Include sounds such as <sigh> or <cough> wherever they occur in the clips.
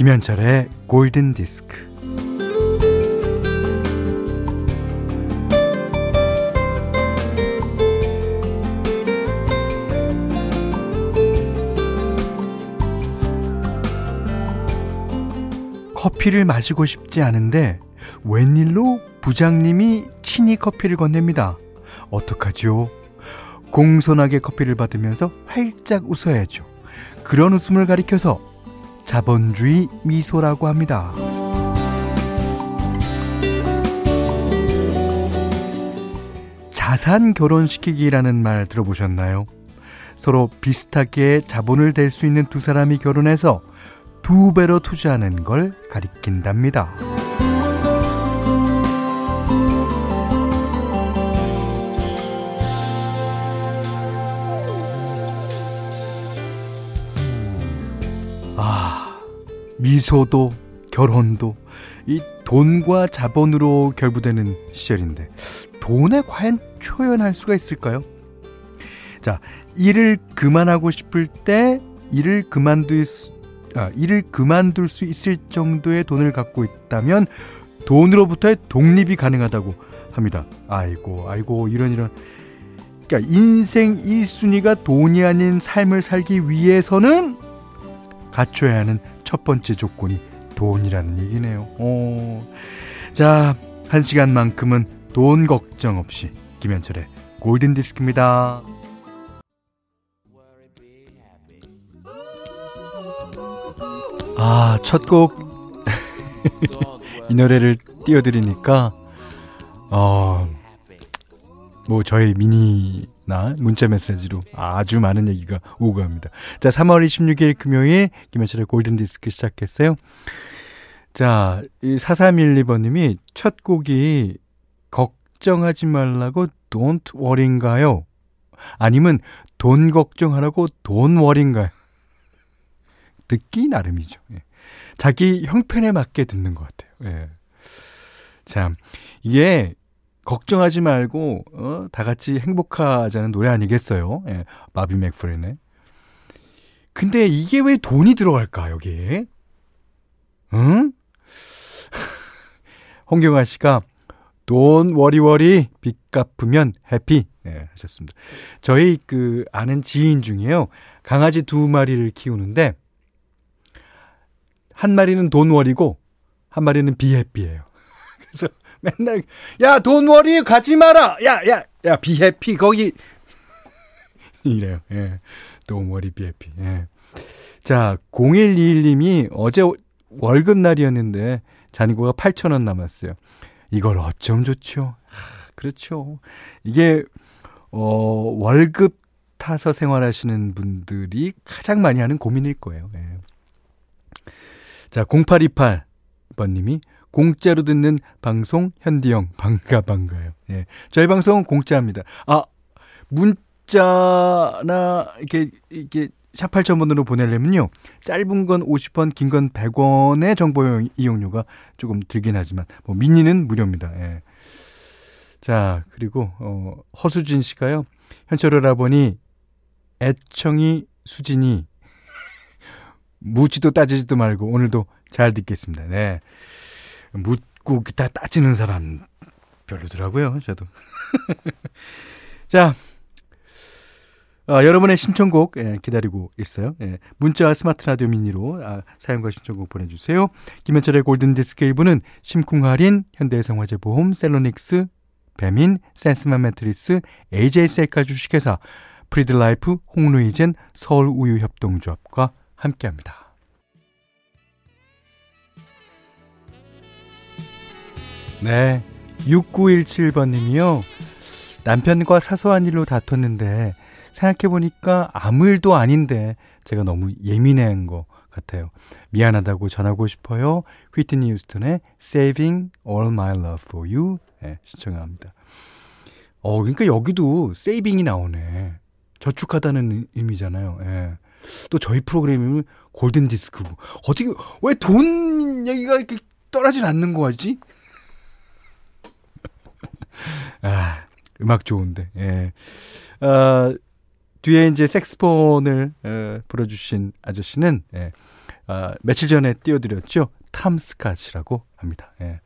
김현철의 골든 디스크. 커피를 마시고 싶지 않은데 웬일로 부장님이 친히 커피를 건넵니다. 어떡하죠? 공손하게 커피를 받으면서 활짝 웃어야죠. 그런 웃음을 가리켜서 자본주의 미소라고 합니다. 자산 결혼시키기라는 말 들어보셨나요? 서로 비슷하게 자본을 댈 수 있는 두 사람이 결혼해서 두 배로 투자하는 걸 가리킨답니다. 아, 미소도 결혼도 이 돈과 자본으로 결부되는 시절인데 돈에 과연 초연할 수가 있을까요? 자, 일을 그만하고 싶을 때 일을 그만둘 수, 아, 일을 그만둘 수 있을 정도의 돈을 갖고 있다면 돈으로부터의 독립이 가능하다고 합니다. 아이고, 아이고, 이런 이런. 그러니까 인생 1순위가 돈이 아닌 삶을 살기 위해서는 갖춰야 하는 첫 번째 조건이 돈이라는 얘기네요. 오. 자, 한 시간만큼은 돈 걱정 없이 김현철의 골든 디스크입니다. 아, 첫 곡, <laughs> 이 노래를 띄워드리니까, 어, 뭐, 저희 미니 나 문자 메시지로 아주 많은 얘기가 오고 갑니다. 자, 3월 26일 금요일, 김현철의 골든디스크 시작했어요. 자, 이 4312번님이 첫 곡이 걱정하지 말라고 don't worry인가요? 아니면 돈 걱정하라고 돈 worry인가요? 듣기 나름이죠. 예. 자기 형편에 맞게 듣는 것 같아요. 예. 참, 이게 걱정하지 말고 어, 다 같이 행복하자는 노래 아니겠어요? 예. 마비 맥프린의. 근데 이게 왜 돈이 들어갈까 여기에? 응? <laughs> 홍경아 씨가 돈 워리워리 빚 갚으면 해피 네, 하셨습니다. 저희 그 아는 지인 중에요. 강아지 두 마리를 키우는데 한 마리는 돈 워리고 한 마리는 비해피예요. <laughs> 그래서 <laughs> 맨날 야 돈 워리 가지 마라. 야야야 야, 비해피 거기 <laughs> 이래요. 예. 돈 워리 비해피. 예. 자 0121님이 어제 월급 날이었는데 잔고가 8,000원 남았어요. 이걸 어쩜 좋죠? 그렇죠. 이게 어 월급 타서 생활하시는 분들이 가장 많이 하는 고민일 거예요. 예. 자, 0828번님이 공짜로 듣는 방송 현디형 반가 반가요. 예. 저희 방송은 공짜입니다. 아 문자나 이렇게 이렇게 샵 8000번으로 보내려면요. 짧은 건 50원, 긴 건 100원의 정보 이용료가 조금 들긴 하지만 뭐 미니는 무료입니다. 예. 자, 그리고 어 허수진 씨가요. 현철 오라보니 애청이 수진이 <laughs> 묻지도 따지지도 말고 오늘도 잘 듣겠습니다. 네. 묻고 다 따지는 사람 별로더라고요. 저도. <laughs> 자, 어, 여러분의 신청곡 예, 기다리고 있어요. 예, 문자와 스마트 라디오 미니로 아, 사연과 신청곡 보내주세요. 김현철의 골든디스크 일부는 심쿵할인, 현대해상화재 보험, 셀로닉스, 배민, 센스맘 매트리스, AJ셀카 주식회사, 프리드라이프, 홍루이젠, 서울우유협동조합과 함께합니다. 네, 6917번님이요. 남편과 사소한 일로 다퉜는데 생각해보니까 아무 일도 아닌데 제가 너무 예민한 것 같아요. 미안하다고 전하고 싶어요. 휘트니 휴스턴의 Saving All My Love For You 네, 신청합니다. 어, 그러니까 여기도 세이빙이 나오네. 저축하다는 의미잖아요. 예. 또 저희 프로그램이면 골든 디스크고 어떻게 왜 돈 얘기가 이렇게 떨어지진 않는 거지? 아 음악 좋은데 예. 어, 뒤에 이제 색스폰을 어, 불어주신 아저씨는 예. 아, 며칠 전에 띄워드렸죠. 탐스카치라고 합니다. 예.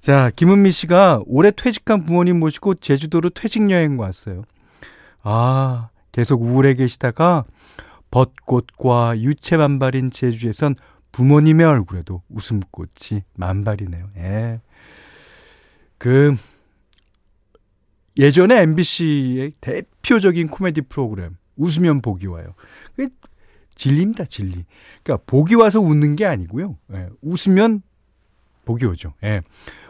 자, 김은미 씨가 올해 퇴직한 부모님 모시고 제주도로 퇴직 여행 왔어요. 아, 계속 우울해 계시다가 벚꽃과 유채 만발인 제주에선 부모님의 얼굴에도 웃음꽃이 만발이네요. 예. 그 예전에 MBC의 대표적인 코미디 프로그램 웃으면 복이 와요. 그 진리입니다, 진리. 그러니까 복이 와서 웃는 게 아니고요. 예, 웃으면 복이 오죠. 예.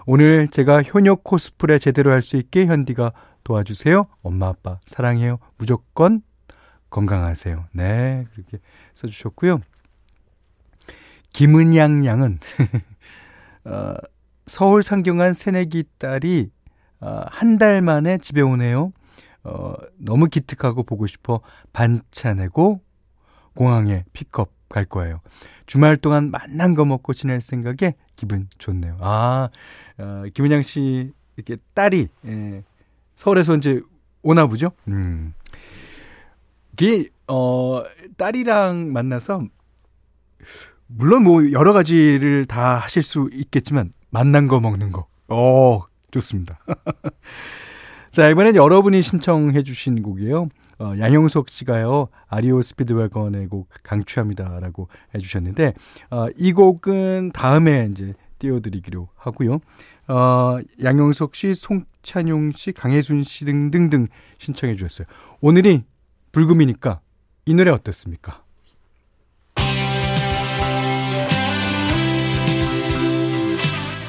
오늘 제가 효녀 코스프레 제대로 할 수 있게 현디가 도와주세요. 엄마 아빠 사랑해요. 무조건 건강하세요. 네, 그렇게 써주셨고요. 김은양 양은 <laughs> 어, 서울 상경한 새내기 딸이 어, 한달 만에 집에 오네요. 어, 너무 기특하고 보고 싶어 반차 내고 공항에 픽업 갈 거예요. 주말 동안 만난 거 먹고 지낼 생각에 기분 좋네요. 아, 어, 김은양 씨 이렇게 딸이 예, 서울에서 이제 오나 보죠. 음. 이게 어 딸이랑 만나서 물론 뭐 여러 가지를 다 하실 수 있겠지만 만난 거 먹는 거. 어, 좋습니다. <laughs> 자, 이번엔 여러분이 신청해 주신 곡이에요. 어, 양영석 씨가요, 아리오 스피드웨건의 곡 강추합니다 라고 해주셨는데, 어, 이 곡은 다음에 이제 띄워드리기로 하고요. 어, 양영석 씨, 송찬용 씨, 강혜순 씨 등등등 신청해 주셨어요. 오늘이 불금이니까 이 노래 어떻습니까?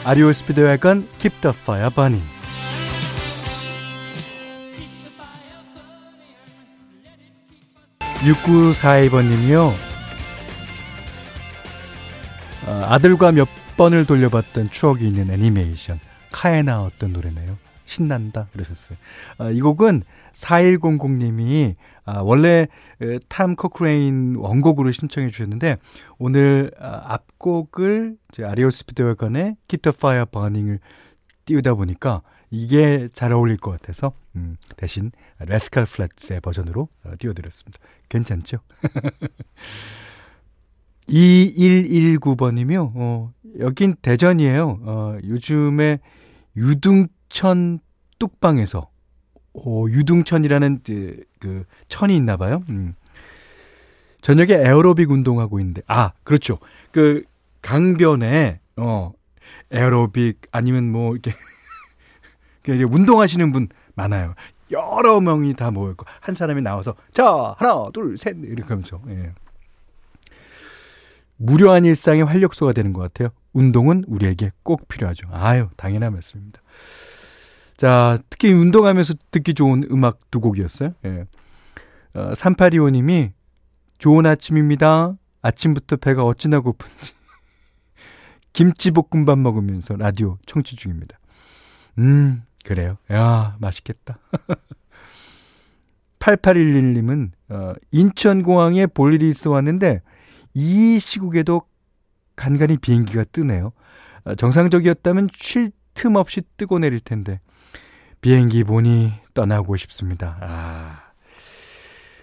아리오 스피드웨건 Keep the Fire Burning 6942번님이요. 어, 아들과 몇 번을 돌려봤던 추억이 있는 애니메이션 카에 나왔던 노래네요. 신난다 그러셨어요. 어, 이 곡은 4100님이 아, 원래 탐 코크레인 원곡으로 신청해 주셨는데 오늘 아, 앞곡을 알이오 스피드웨건의 the Fire Burning을 띄우다 보니까 이게 잘 어울릴 것 같아서 음, 대신 레스칼 플랫의 버전으로 어, 띄워드렸습니다. 괜찮죠? <laughs> 2119번이며 어, 여긴 대전이에요. 어, 요즘에 유등 천 뚝방에서 오, 유등천이라는 그, 그 천이 있나 봐요. 음. 저녁에 에어로빅 운동하고 있는데 아, 그렇죠. 그 강변에 어 에어로빅 아니면 뭐 이렇게 <laughs> 이제 운동하시는 분 많아요. 여러 명이 다 모였고 한 사람이 나와서 자 하나 둘 셋 이렇게 하면서 예. 무료한 일상의 활력소가 되는 것 같아요. 운동은 우리에게 꼭 필요하죠. 아유 당연한 말씀입니다. 자 특히 운동하면서 듣기 좋은 음악 두 곡이었어요. 예. 어, 3825님이 좋은 아침입니다. 아침부터 배가 어찌나 고픈지 <laughs> 김치볶음밥 먹으면서 라디오 청취 중입니다. 음 그래요. 야, 맛있겠다. <laughs> 8811님은 어, 인천공항에 볼 일이 있어 왔는데 이 시국에도 간간히 비행기가 뜨네요. 어, 정상적이었다면 쉴 틈 없이 뜨고 내릴 텐데 비행기 보니 떠나고 싶습니다. 아.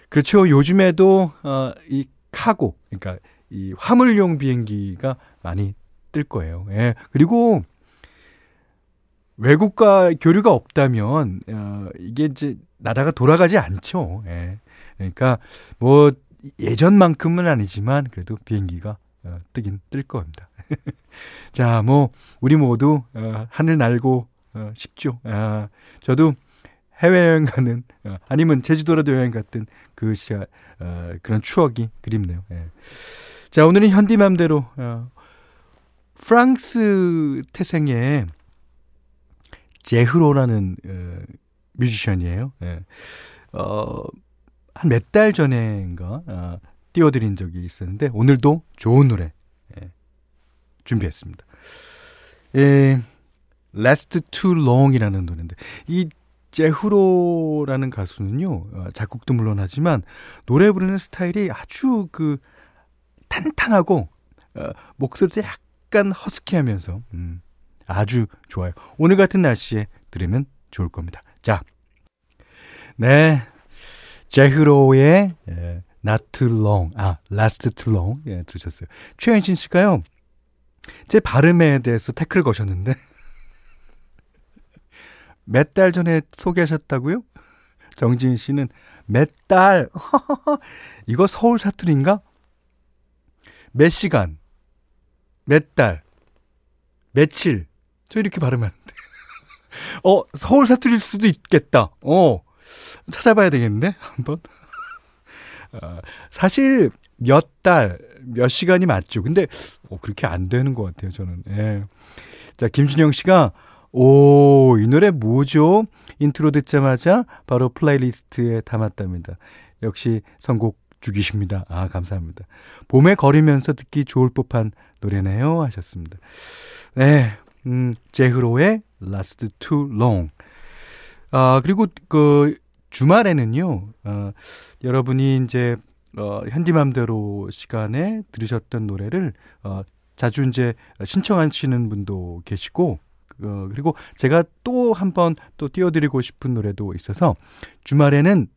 그렇죠. 요즘에도 어, 이 카고 그러니까 이 화물용 비행기가 많이 뜰 거예요. 예. 그리고 외국과 교류가 없다면 어, 이게 이제 나라가 돌아가지 않죠. 예. 그러니까 뭐 예전만큼은 아니지만 그래도 비행기가 어, 뜨긴 뜰 겁니다. <laughs> 자, 뭐 우리 모두 어, 하늘 날고 어, 싶죠. 아, 저도 해외 여행 가는 어, 아니면 제주도라도 여행 갔던 그 시절 어, 그런 추억이 그립네요. 예. 자, 오늘은 현디맘대로 어, 프랑스 태생의 제흐로라는 어, 뮤지션이에요. 예. 어, 한 몇 달 전에인가 어, 띄워드린 적이 있었는데 오늘도 좋은 노래 예, 준비했습니다. 예, Last Too Long이라는 노래인데 이 제후로라는 가수는요 어, 작곡도 물론 하지만 노래 부르는 스타일이 아주 그 탄탄하고 어, 목소리도 약간 허스키하면서 음, 아주 좋아요. 오늘 같은 날씨에 들으면 좋을 겁니다. 자, 네, 제흐로의 예, Not too long. 아, last too long. 예, 들으셨어요. 최현신 씨가요. 제 발음에 대해서 태클을 거셨는데. 몇 달 전에 소개하셨다고요? <laughs> 정진 씨는 몇 달? <laughs> 이거 서울 사투리인가? 몇 시간? 몇 달? 며칠? 저 이렇게 발음하는데. <laughs> 어, 서울 사투리일 수도 있겠다. 어, 찾아봐야 되겠는데? 한번. 어, 사실 몇 달, 몇 시간이 맞죠. 근데 어, 그렇게 안 되는 것 같아요, 저는. 예. 자, 김준영 씨가 오, 이 노래 뭐죠? 인트로 듣자마자 바로 playlist에 담았답니다. 역시 선곡 죽이십니다. 아, 감사합니다. 봄에 걸으면서 듣기 좋을 법한 노래네요. 하셨습니다. 네, 음, 제흐로의 Last Too Long. 아, 그리고 그 주말에는요, 어, 여러분이 이제, 어, 현디맘대로 시간에 들으셨던 노래를, 어, 자주 이제 신청하시는 분도 계시고, 어, 그리고 제가 또 한 번 또 띄워드리고 싶은 노래도 있어서 주말에는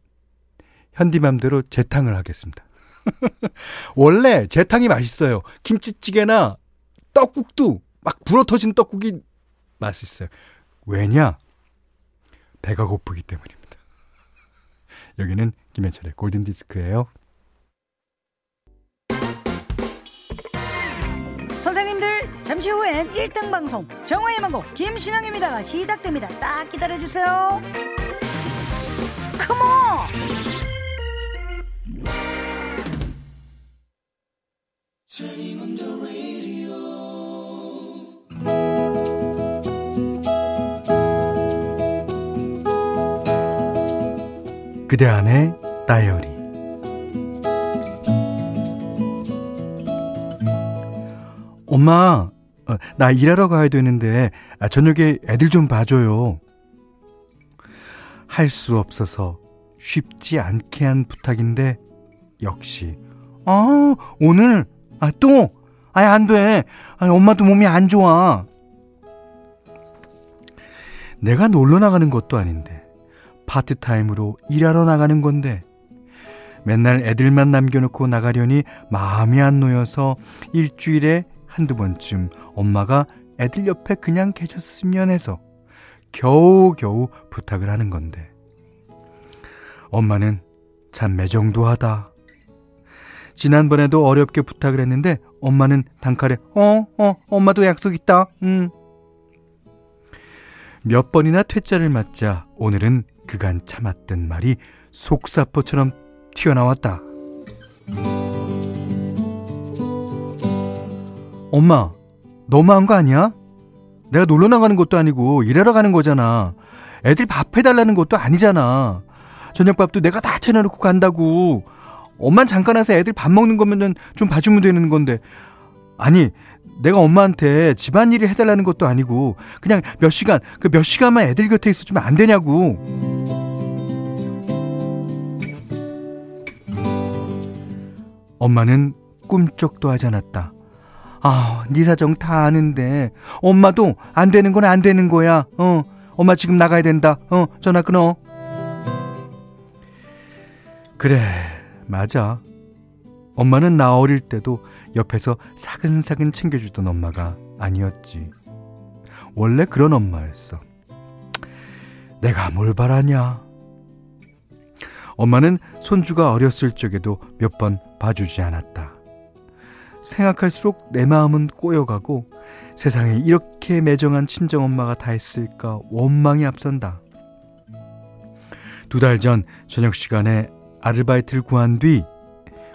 현디맘대로 재탕을 하겠습니다. <laughs> 원래 재탕이 맛있어요. 김치찌개나 떡국도 막 불어터진 떡국이 맛있어요. 왜냐? 배가 고프기 때문입니다. <laughs> 여기는 김현철의 골든디스크예요. 잠시 후엔 1등 방송 정화의 망곡 김신영입니다가 시작됩니다. 딱 기다려주세요. 컴온! 그대 안의 다이어리 엄마 어, 나 일하러 가야 되는데 아, 저녁에 애들 좀 봐줘요. 할 수 없어서 쉽지 않게 한 부탁인데 역시. 아 오늘? 아 또? 아니 안돼. 아니 엄마도 몸이 안 좋아. 내가 놀러 나가는 것도 아닌데 파트타임으로 일하러 나가는 건데 맨날 애들만 남겨놓고 나가려니 마음이 안 놓여서 일주일에 한두 번쯤 엄마가 애들 옆에 그냥 계셨으면 해서 겨우겨우 부탁을 하는 건데 엄마는 참 매정도하다. 지난번에도 어렵게 부탁을 했는데 엄마는 단칼에 어, 어, 엄마도 약속 있다. 음. 몇 번이나 퇴짜를 맞자 오늘은 그간 참았던 말이 속사포처럼 튀어나왔다. 엄마, 너무한 거 아니야? 내가 놀러 나가는 것도 아니고 일하러 가는 거잖아. 애들 밥 해달라는 것도 아니잖아. 저녁밥도 내가 다 차려놓고 간다고. 엄만 잠깐 와서 애들 밥 먹는 거면은 좀 봐주면 되는 건데. 아니, 내가 엄마한테 집안일을 해달라는 것도 아니고 그냥 몇 시간 그 몇 시간만 애들 곁에 있어주면 안 되냐고. 엄마는 꿈쩍도 하지 않았다. 아, 네 사정 다 아는데 엄마도 안 되는 건 안 되는 거야. 어, 엄마 지금 나가야 된다. 어, 전화 끊어. 그래, 맞아. 엄마는 나 어릴 때도 옆에서 사근사근 챙겨주던 엄마가 아니었지. 원래 그런 엄마였어. 내가 뭘 바라냐? 엄마는 손주가 어렸을 적에도 몇 번 봐주지 않았다. 생각할수록 내 마음은 꼬여가고 세상에 이렇게 매정한 친정엄마가 다 있을까 원망이 앞선다. 두 달 전 저녁 시간에 아르바이트를 구한 뒤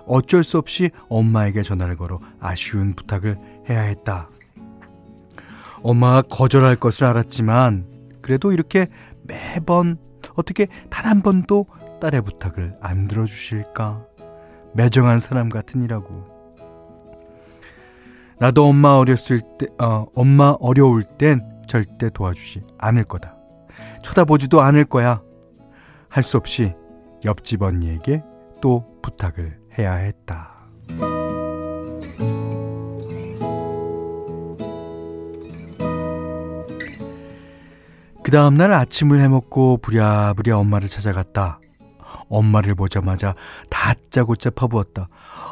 어쩔 수 없이 엄마에게 전화를 걸어 아쉬운 부탁을 해야 했다. 엄마가 거절할 것을 알았지만 그래도 이렇게 매번 어떻게 단 한 번도 딸의 부탁을 안 들어주실까? 매정한 사람 같으니라고. 나도 엄마 어렸을 때, 어, 엄마 어려울 땐 절대 도와주지 않을 거다. 쳐다보지도 않을 거야. 할 수 없이 옆집 언니에게 또 부탁을 해야 했다. 그 다음날 아침을 해먹고 부랴부랴 엄마를 찾아갔다. 엄마를 보자마자 다 다짜고짜 퍼부었다.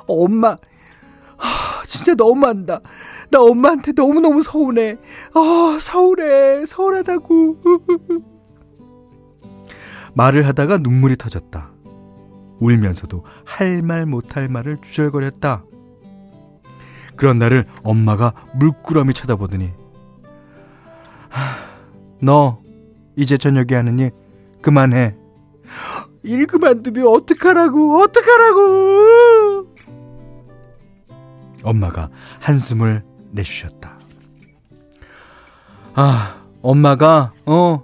엄마, 하, 진짜 너무한다. 나 엄마한테 너무너무 서운해. 아, 서운해. 서운하다고. 말을 하다가 눈물이 터졌다. 울면서도 할 말 못할 말을 주절거렸다. 그런 날을 엄마가 물끄러미 쳐다보더니 너 이제 저녁에 하는 일 그만해. <gasps> 일 그만두면 어떡하라고 어떡하라고 엄마가 한숨을 내쉬셨다. 아, 엄마가 어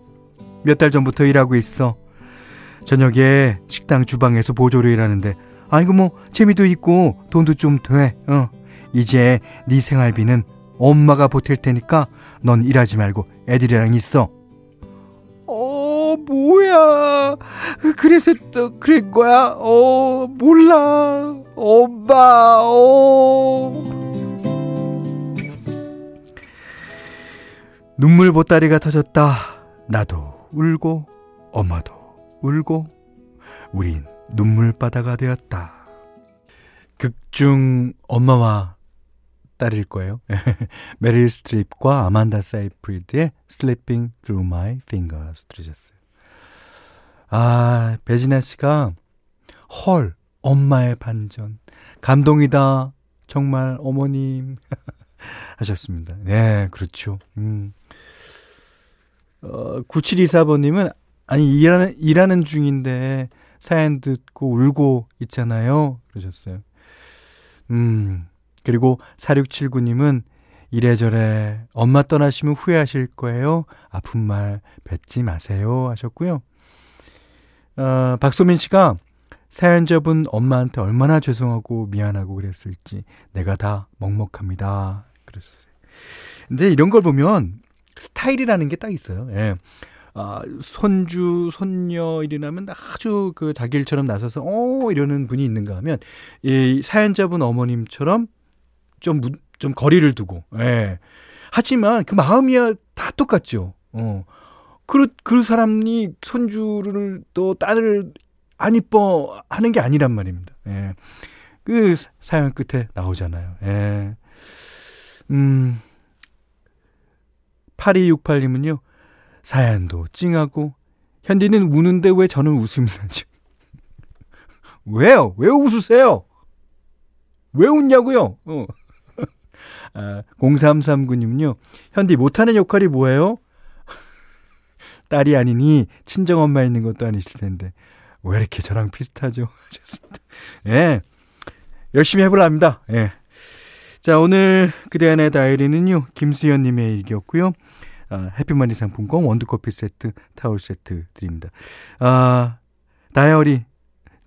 몇 달 전부터 일하고 있어. 저녁에 식당 주방에서 보조로 일하는데 아이고 뭐 재미도 있고 돈도 좀 돼. 어. 이제 네 생활비는 엄마가 보탤 테니까 넌 일하지 말고 애들이랑 있어. 어, 뭐야. 그래서 또 그런 거야? 어, 몰라. 엄마, 어. 눈물 보따리가 터졌다. 나도 울고, 엄마도 울고, 우린 눈물바다가 되었다. 극중 엄마와 딸일 거예요. <laughs> 메릴 스트립과 아만다 사이프리드의 Slipping Through My Fingers 들으셨어요. 아, 배진아 씨가 헐, 엄마의 반전. 감동이다. 정말 어머님. <laughs> 하셨습니다. 네, 그렇죠. 음. 어, 9724번 님은, 아니, 일하는, 일하는 중인데 사연 듣고 울고 있잖아요. 그러셨어요. 음, 그리고 4679 님은 이래저래 엄마 떠나시면 후회하실 거예요. 아픈 말 뱉지 마세요. 하셨고요. 어, 박소민 씨가 사연자분 엄마한테 얼마나 죄송하고 미안하고 그랬을지 내가 다 먹먹합니다. 그랬어요. 이제 이런 걸 보면 스타일이라는 게 딱 있어요. 예. 아, 손주, 손녀 일이라면 아주 그 자기 일처럼 나서서, 어, 이러는 분이 있는가 하면, 이 사연자분 어머님처럼 좀, 좀 거리를 두고, 예. 하지만 그 마음이야 다 똑같죠. 어. 그, 그 사람이 손주를 또 딸을 안 이뻐 하는 게 아니란 말입니다. 예. 그 사연 끝에 나오잖아요. 예. 음. 8268님은요, 사연도 찡하고, 현디는 우는데 왜 저는 웃음이 나죠? <laughs> 왜요? 왜 웃으세요? 왜 웃냐고요? 어. <laughs> 아, 0339님은요, 현디 못하는 역할이 뭐예요? 딸이 아니니 친정엄마 있는 것도 아니실 텐데, 왜 이렇게 저랑 비슷하죠? <laughs> 하셨습니다. 예. 열심히 해보랍니다. 예. 자, 오늘 그대 안의 다이리는요, 김수현님의 일기였고요. 아, 해피머니 상품권, 원두커피 세트, 타월 세트 드립니다. 아, 다이어리.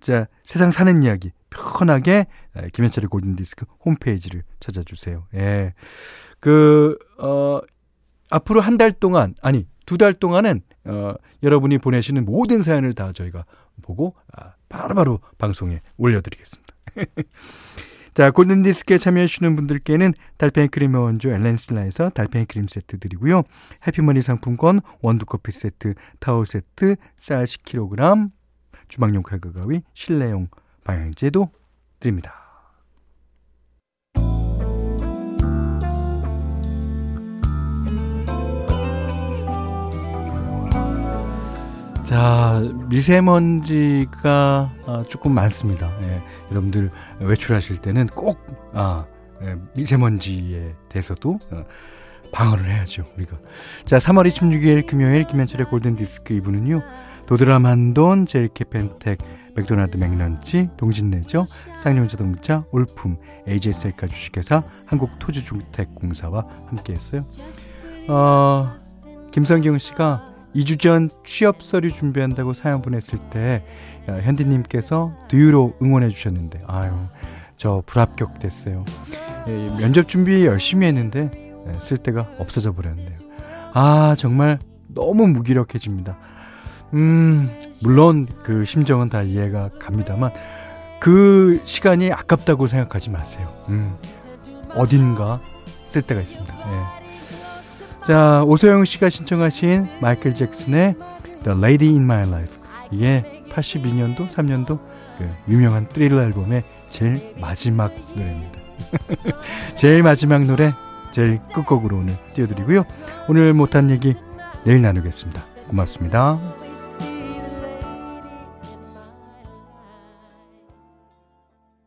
자, 세상 사는 이야기. 편하게 아, 김현철의 골든디스크 홈페이지를 찾아주세요. 예. 그, 어, 앞으로 한 달 동안, 아니, 두 달 동안은, 어, 여러분이 보내시는 모든 사연을 다 저희가 보고, 아, 바로바로 방송에 올려드리겠습니다. <laughs> 자, 골든디스크에 참여해주시는 분들께는 달팽이 크림 원조 엘렌슬라에서 달팽이 크림 세트 드리고요. 해피머니 상품권, 원두커피 세트, 타월 세트, 쌀 10kg, 주방용 칼과 가위, 실내용 방향제도 드립니다. 자, 미세먼지가 아, 조금 많습니다. 예, 여러분들 외출하실 때는 꼭, 아, 예, 미세먼지에 대해서도 어, 방어를 해야죠, 우리가. 자, 3월 26일 금요일 김현철의 골든디스크 2부는요, 도드라만돈, 제일캐펜텍, 맥도날드 맥런치, 동진내죠, 쌍용자동차, 올품, AJ셀카 주식회사, 한국토지주택공사와 함께했어요. 어, 김성경 씨가 2주 전 취업 서류 준비한다고 사연 보냈을 때 어, 현디님께서 두유로 응원해 주셨는데 아유 저 불합격 됐어요. 예, 면접 준비 열심히 했는데 예, 쓸 데가 없어져 버렸네요. 아 정말 너무 무기력해집니다. 음 물론 그 심정은 다 이해가 갑니다만 그 시간이 아깝다고 생각하지 마세요. 음 어딘가 쓸 데가 있습니다. 예. 자, 오소영 씨가 신청하신 마이클 잭슨의 The Lady in My Life. 이게 82년도, 3년도 그 유명한 트릴러 앨범의 제일 마지막 노래입니다. <laughs> 제일 마지막 노래 제일 끝곡으로 오늘 띄워드리고요. 오늘 못한 얘기 내일 나누겠습니다. 고맙습니다.